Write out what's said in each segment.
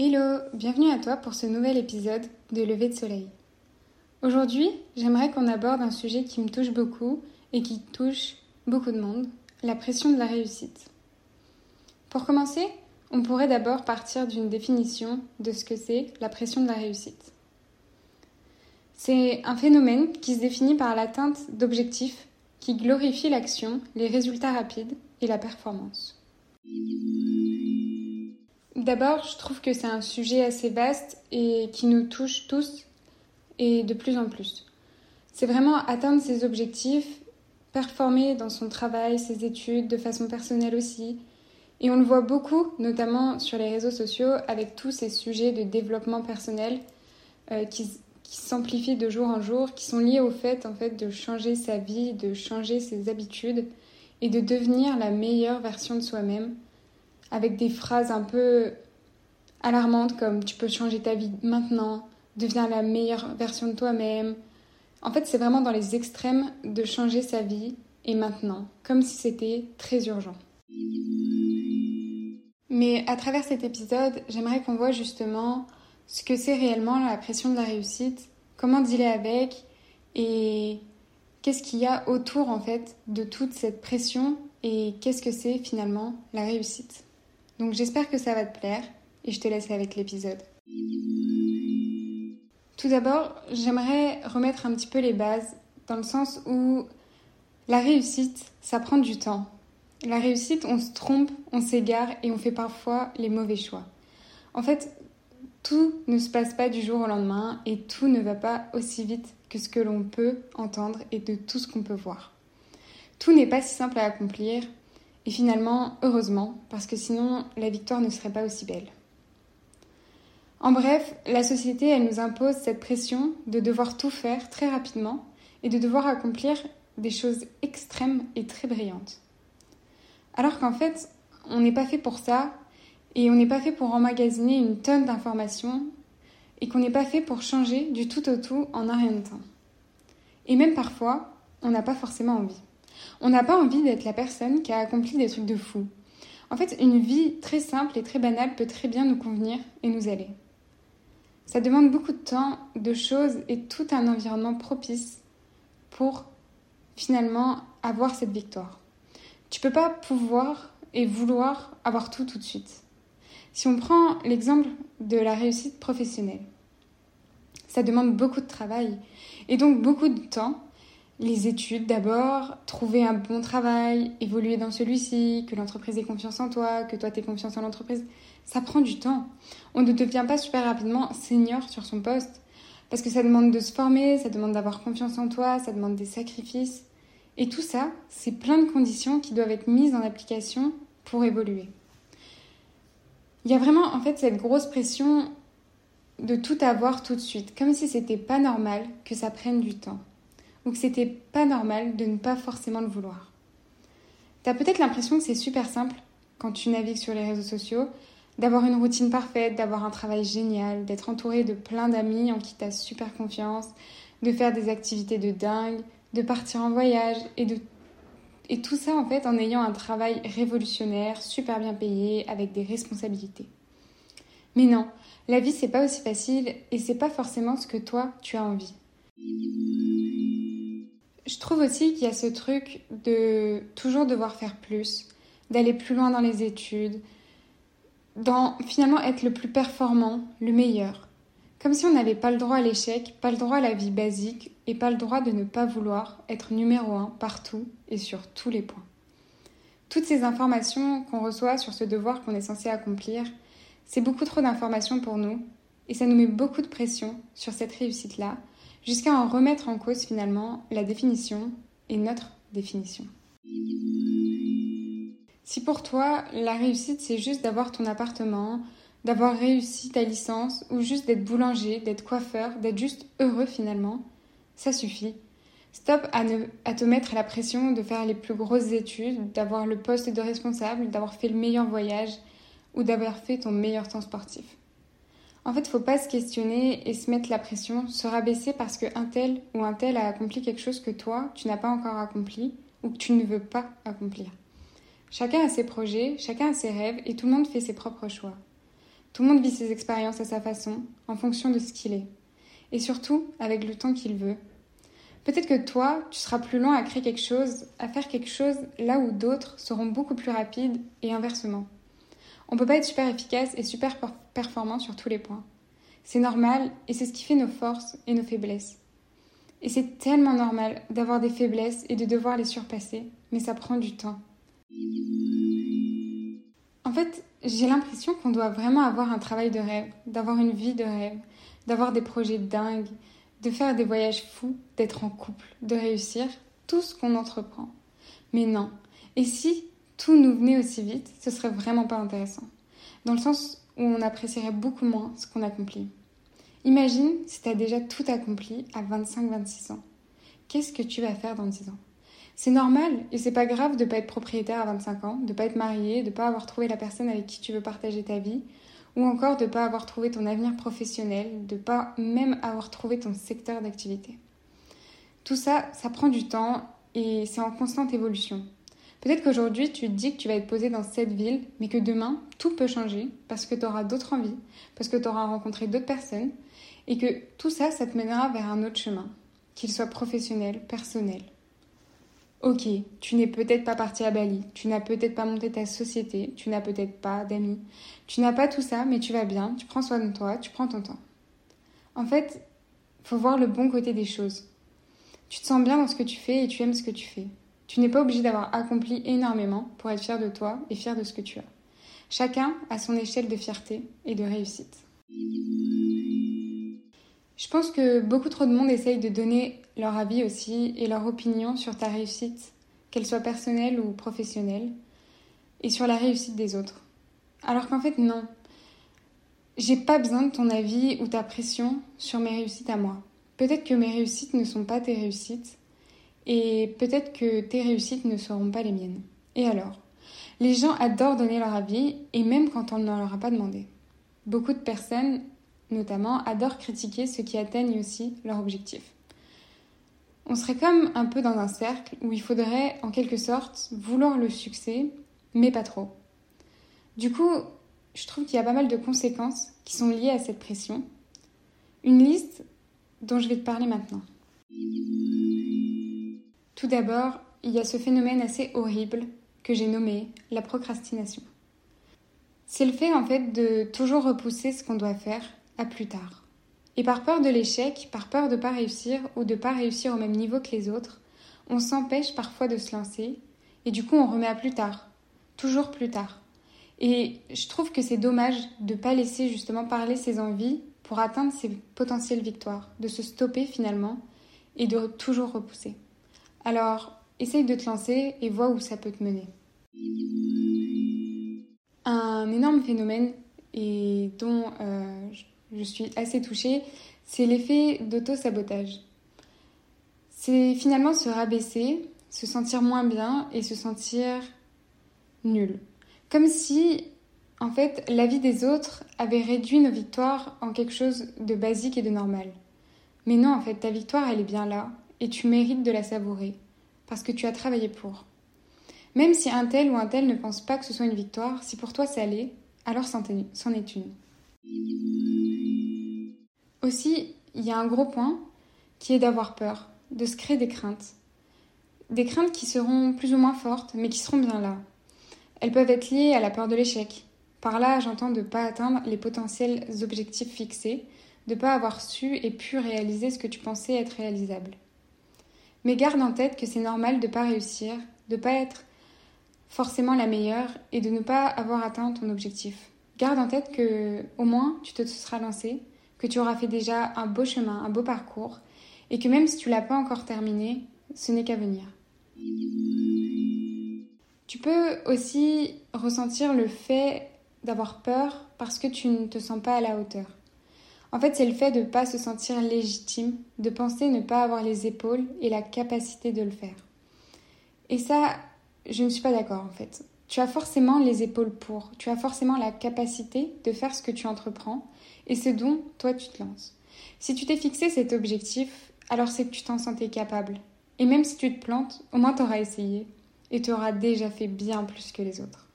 Hello, bienvenue à toi pour ce nouvel épisode de Lever de Soleil. Aujourd'hui, j'aimerais qu'on aborde un sujet qui me touche beaucoup et qui touche beaucoup de monde, la pression de la réussite. Pour commencer, on pourrait d'abord partir d'une définition de ce que c'est la pression de la réussite. C'est un phénomène qui se définit par l'atteinte d'objectifs qui glorifient l'action, les résultats rapides et la performance. D'abord, je trouve que c'est un sujet assez vaste et qui nous touche tous et de plus en plus. C'est vraiment atteindre ses objectifs, performer dans son travail, ses études, de façon personnelle aussi. Et on le voit beaucoup, notamment sur les réseaux sociaux, avec tous ces sujets de développement personnel euh, qui, qui s'amplifient de jour en jour, qui sont liés au fait en fait de changer sa vie, de changer ses habitudes et de devenir la meilleure version de soi-même avec des phrases un peu alarmantes comme tu peux changer ta vie maintenant, deviens la meilleure version de toi-même. En fait, c'est vraiment dans les extrêmes de changer sa vie et maintenant, comme si c'était très urgent. Mais à travers cet épisode, j'aimerais qu'on voit justement ce que c'est réellement la pression de la réussite, comment dealer avec et qu'est-ce qu'il y a autour en fait de toute cette pression et qu'est-ce que c'est finalement la réussite. Donc j'espère que ça va te plaire et je te laisse avec l'épisode. Tout d'abord, j'aimerais remettre un petit peu les bases dans le sens où la réussite, ça prend du temps. La réussite, on se trompe, on s'égare et on fait parfois les mauvais choix. En fait, tout ne se passe pas du jour au lendemain et tout ne va pas aussi vite que ce que l'on peut entendre et de tout ce qu'on peut voir. Tout n'est pas si simple à accomplir et finalement, heureusement, parce que sinon la victoire ne serait pas aussi belle. En bref, la société, elle nous impose cette pression de devoir tout faire très rapidement et de devoir accomplir des choses extrêmes et très brillantes. Alors qu'en fait, on n'est pas fait pour ça et on n'est pas fait pour emmagasiner une tonne d'informations et qu'on n'est pas fait pour changer du tout au tout en un rien de temps. Et même parfois, on n'a pas forcément envie. On n'a pas envie d'être la personne qui a accompli des trucs de fou. En fait, une vie très simple et très banale peut très bien nous convenir et nous aller. Ça demande beaucoup de temps, de choses et tout un environnement propice pour finalement avoir cette victoire. Tu peux pas pouvoir et vouloir avoir tout tout de suite. Si on prend l'exemple de la réussite professionnelle, ça demande beaucoup de travail et donc beaucoup de temps les études d'abord, trouver un bon travail, évoluer dans celui-ci, que l'entreprise ait confiance en toi, que toi tu aies confiance en l'entreprise, ça prend du temps. On ne devient pas super rapidement senior sur son poste parce que ça demande de se former, ça demande d'avoir confiance en toi, ça demande des sacrifices. Et tout ça, c'est plein de conditions qui doivent être mises en application pour évoluer. Il y a vraiment en fait cette grosse pression de tout avoir tout de suite, comme si c'était pas normal que ça prenne du temps ou que c'était pas normal de ne pas forcément le vouloir. T'as peut-être l'impression que c'est super simple quand tu navigues sur les réseaux sociaux, d'avoir une routine parfaite, d'avoir un travail génial, d'être entouré de plein d'amis en qui t'as super confiance, de faire des activités de dingue, de partir en voyage et de et tout ça en fait en ayant un travail révolutionnaire, super bien payé, avec des responsabilités. Mais non, la vie c'est pas aussi facile et c'est pas forcément ce que toi tu as envie. Je trouve aussi qu'il y a ce truc de toujours devoir faire plus, d'aller plus loin dans les études, dans finalement être le plus performant, le meilleur. Comme si on n'avait pas le droit à l'échec, pas le droit à la vie basique et pas le droit de ne pas vouloir être numéro un partout et sur tous les points. Toutes ces informations qu'on reçoit sur ce devoir qu'on est censé accomplir, c'est beaucoup trop d'informations pour nous et ça nous met beaucoup de pression sur cette réussite-là jusqu'à en remettre en cause finalement la définition et notre définition. Si pour toi, la réussite, c'est juste d'avoir ton appartement, d'avoir réussi ta licence, ou juste d'être boulanger, d'être coiffeur, d'être juste heureux finalement, ça suffit. Stop à, à te mettre la pression de faire les plus grosses études, d'avoir le poste de responsable, d'avoir fait le meilleur voyage ou d'avoir fait ton meilleur temps sportif. En fait, il faut pas se questionner et se mettre la pression, se rabaisser parce qu'un tel ou un tel a accompli quelque chose que toi, tu n'as pas encore accompli ou que tu ne veux pas accomplir. Chacun a ses projets, chacun a ses rêves et tout le monde fait ses propres choix. Tout le monde vit ses expériences à sa façon, en fonction de ce qu'il est. Et surtout, avec le temps qu'il veut. Peut-être que toi, tu seras plus lent à créer quelque chose, à faire quelque chose là où d'autres seront beaucoup plus rapides et inversement. On ne peut pas être super efficace et super performant sur tous les points. C'est normal et c'est ce qui fait nos forces et nos faiblesses. Et c'est tellement normal d'avoir des faiblesses et de devoir les surpasser, mais ça prend du temps. En fait, j'ai l'impression qu'on doit vraiment avoir un travail de rêve, d'avoir une vie de rêve, d'avoir des projets dingues, de faire des voyages fous, d'être en couple, de réussir tout ce qu'on entreprend. Mais non. Et si tout nous venait aussi vite, ce serait vraiment pas intéressant. Dans le sens où on apprécierait beaucoup moins ce qu'on accomplit. Imagine si tu as déjà tout accompli à 25-26 ans. Qu'est-ce que tu vas faire dans 10 ans? C'est normal et c'est pas grave de pas être propriétaire à 25 ans, de pas être marié, de pas avoir trouvé la personne avec qui tu veux partager ta vie, ou encore de pas avoir trouvé ton avenir professionnel, de pas même avoir trouvé ton secteur d'activité. Tout ça, ça prend du temps et c'est en constante évolution. Peut-être qu'aujourd'hui, tu te dis que tu vas être posé dans cette ville, mais que demain, tout peut changer parce que tu auras d'autres envies, parce que tu auras rencontré d'autres personnes, et que tout ça, ça te mènera vers un autre chemin, qu'il soit professionnel, personnel. Ok, tu n'es peut-être pas parti à Bali, tu n'as peut-être pas monté ta société, tu n'as peut-être pas d'amis, tu n'as pas tout ça, mais tu vas bien, tu prends soin de toi, tu prends ton temps. En fait, faut voir le bon côté des choses. Tu te sens bien dans ce que tu fais et tu aimes ce que tu fais. Tu n'es pas obligé d'avoir accompli énormément pour être fier de toi et fier de ce que tu as. Chacun a son échelle de fierté et de réussite. Je pense que beaucoup trop de monde essaye de donner leur avis aussi et leur opinion sur ta réussite, qu'elle soit personnelle ou professionnelle, et sur la réussite des autres. Alors qu'en fait, non. J'ai pas besoin de ton avis ou ta pression sur mes réussites à moi. Peut-être que mes réussites ne sont pas tes réussites, et peut-être que tes réussites ne seront pas les miennes. Et alors? Les gens adorent donner leur avis, et même quand on ne leur a pas demandé. Beaucoup de personnes notamment, adorent critiquer ceux qui atteignent aussi leur objectif. On serait comme un peu dans un cercle où il faudrait, en quelque sorte, vouloir le succès, mais pas trop. Du coup, je trouve qu'il y a pas mal de conséquences qui sont liées à cette pression. Une liste dont je vais te parler maintenant. Tout d'abord, il y a ce phénomène assez horrible que j'ai nommé la procrastination. C'est le fait en fait de toujours repousser ce qu'on doit faire à plus tard. Et par peur de l'échec, par peur de ne pas réussir ou de ne pas réussir au même niveau que les autres, on s'empêche parfois de se lancer et du coup on remet à plus tard, toujours plus tard. Et je trouve que c'est dommage de ne pas laisser justement parler ses envies pour atteindre ses potentielles victoires, de se stopper finalement et de toujours repousser. Alors, essaye de te lancer et vois où ça peut te mener. Un énorme phénomène et dont euh, je suis assez touchée, c'est l'effet d'auto-sabotage. C'est finalement se rabaisser, se sentir moins bien et se sentir nul. Comme si, en fait, la vie des autres avait réduit nos victoires en quelque chose de basique et de normal. Mais non, en fait, ta victoire, elle est bien là, et tu mérites de la savourer, parce que tu as travaillé pour. Même si un tel ou un tel ne pense pas que ce soit une victoire, si pour toi ça l'est, alors c'en est une. Aussi, il y a un gros point qui est d'avoir peur, de se créer des craintes. Des craintes qui seront plus ou moins fortes, mais qui seront bien là. Elles peuvent être liées à la peur de l'échec. Par là, j'entends de ne pas atteindre les potentiels objectifs fixés, de ne pas avoir su et pu réaliser ce que tu pensais être réalisable. Mais garde en tête que c'est normal de ne pas réussir, de ne pas être forcément la meilleure et de ne pas avoir atteint ton objectif. Garde en tête que au moins tu te seras lancé, que tu auras fait déjà un beau chemin, un beau parcours, et que même si tu l'as pas encore terminé, ce n'est qu'à venir. Tu peux aussi ressentir le fait d'avoir peur parce que tu ne te sens pas à la hauteur. En fait, c'est le fait de ne pas se sentir légitime, de penser ne pas avoir les épaules et la capacité de le faire. Et ça, je ne suis pas d'accord en fait. Tu as forcément les épaules pour, tu as forcément la capacité de faire ce que tu entreprends et ce dont toi tu te lances. Si tu t'es fixé cet objectif, alors c'est que tu t'en sentais capable. Et même si tu te plantes, au moins tu auras essayé et tu auras déjà fait bien plus que les autres.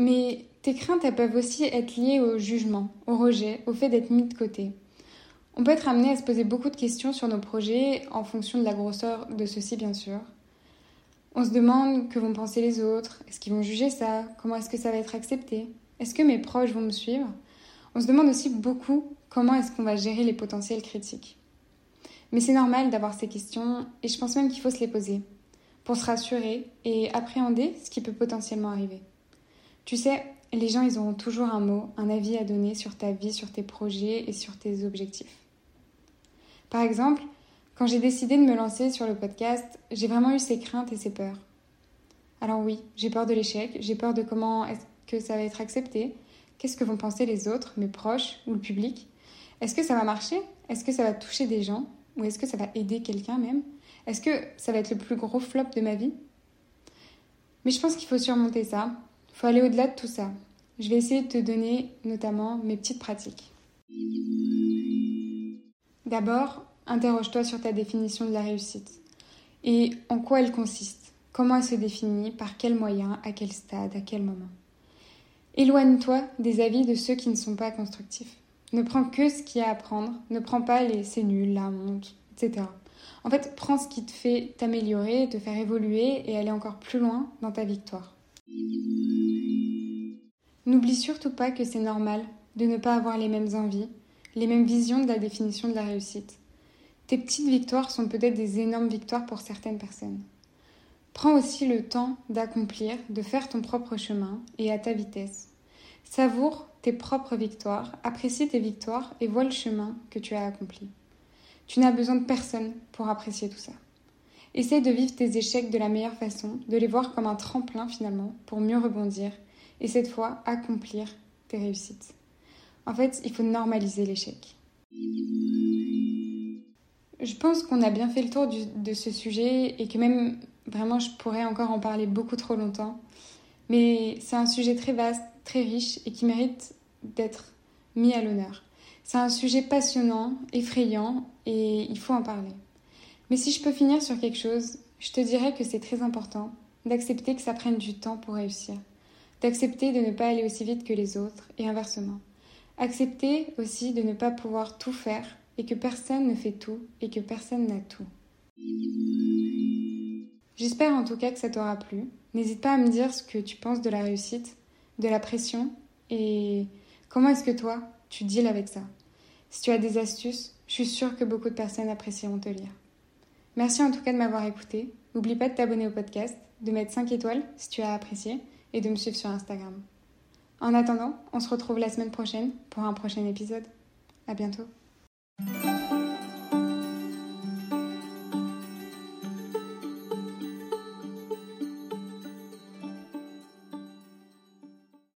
Mais tes craintes, elles peuvent aussi être liées au jugement, au rejet, au fait d'être mis de côté. On peut être amené à se poser beaucoup de questions sur nos projets en fonction de la grosseur de ceux-ci, bien sûr. On se demande que vont penser les autres, est-ce qu'ils vont juger ça, comment est-ce que ça va être accepté, est-ce que mes proches vont me suivre? On se demande aussi beaucoup comment est-ce qu'on va gérer les potentiels critiques. Mais c'est normal d'avoir ces questions et je pense même qu'il faut se les poser pour se rassurer et appréhender ce qui peut potentiellement arriver. Tu sais, les gens, ils auront toujours un mot, un avis à donner sur ta vie, sur tes projets et sur tes objectifs. Par exemple, quand j'ai décidé de me lancer sur le podcast, j'ai vraiment eu ces craintes et ces peurs. Alors oui, j'ai peur de l'échec, j'ai peur de comment est-ce que ça va être accepté, qu'est-ce que vont penser les autres, mes proches ou le public? Est-ce que ça va marcher? Est-ce que ça va toucher des gens? Ou est-ce que ça va aider quelqu'un même? Est-ce que ça va être le plus gros flop de ma vie? Mais je pense qu'il faut surmonter ça, faut aller au-delà de tout ça. Je vais essayer de te donner notamment mes petites pratiques. D'abord, interroge-toi sur ta définition de la réussite et en quoi elle consiste. Comment elle se définit, par quels moyens, à quel stade, à quel moment. Éloigne-toi des avis de ceux qui ne sont pas constructifs. Ne prends que ce qu'il y a à prendre, ne prends pas les c'est nul, la honte, etc. En fait, prends ce qui te fait t'améliorer, te faire évoluer et aller encore plus loin dans ta victoire. N'oublie surtout pas que c'est normal de ne pas avoir les mêmes envies, les mêmes visions de la définition de la réussite. Tes petites victoires sont peut-être des énormes victoires pour certaines personnes. Prends aussi le temps d'accomplir, de faire ton propre chemin et à ta vitesse. Savoure tes propres victoires, apprécie tes victoires et vois le chemin que tu as accompli. Tu n'as besoin de personne pour apprécier tout ça. Essaye de vivre tes échecs de la meilleure façon, de les voir comme un tremplin finalement pour mieux rebondir et cette fois accomplir tes réussites. En fait, il faut normaliser l'échec. Je pense qu'on a bien fait le tour de ce sujet et que même vraiment je pourrais encore en parler beaucoup trop longtemps. Mais c'est un sujet très vaste, très riche et qui mérite d'être mis à l'honneur. C'est un sujet passionnant, effrayant et il faut en parler. Mais si je peux finir sur quelque chose, je te dirais que c'est très important d'accepter que ça prenne du temps pour réussir, d'accepter de ne pas aller aussi vite que les autres et inversement. Accepter aussi de ne pas pouvoir tout faire et que personne ne fait tout et que personne n'a tout. J'espère en tout cas que ça t'aura plu. N'hésite pas à me dire ce que tu penses de la réussite, de la pression et comment est-ce que toi, tu deals avec ça. Si tu as des astuces, je suis sûre que beaucoup de personnes apprécieront te lire. Merci en tout cas de m'avoir écouté. N'oublie pas de t'abonner au podcast, de mettre 5 étoiles si tu as apprécié et de me suivre sur Instagram. En attendant, on se retrouve la semaine prochaine pour un prochain épisode. À bientôt.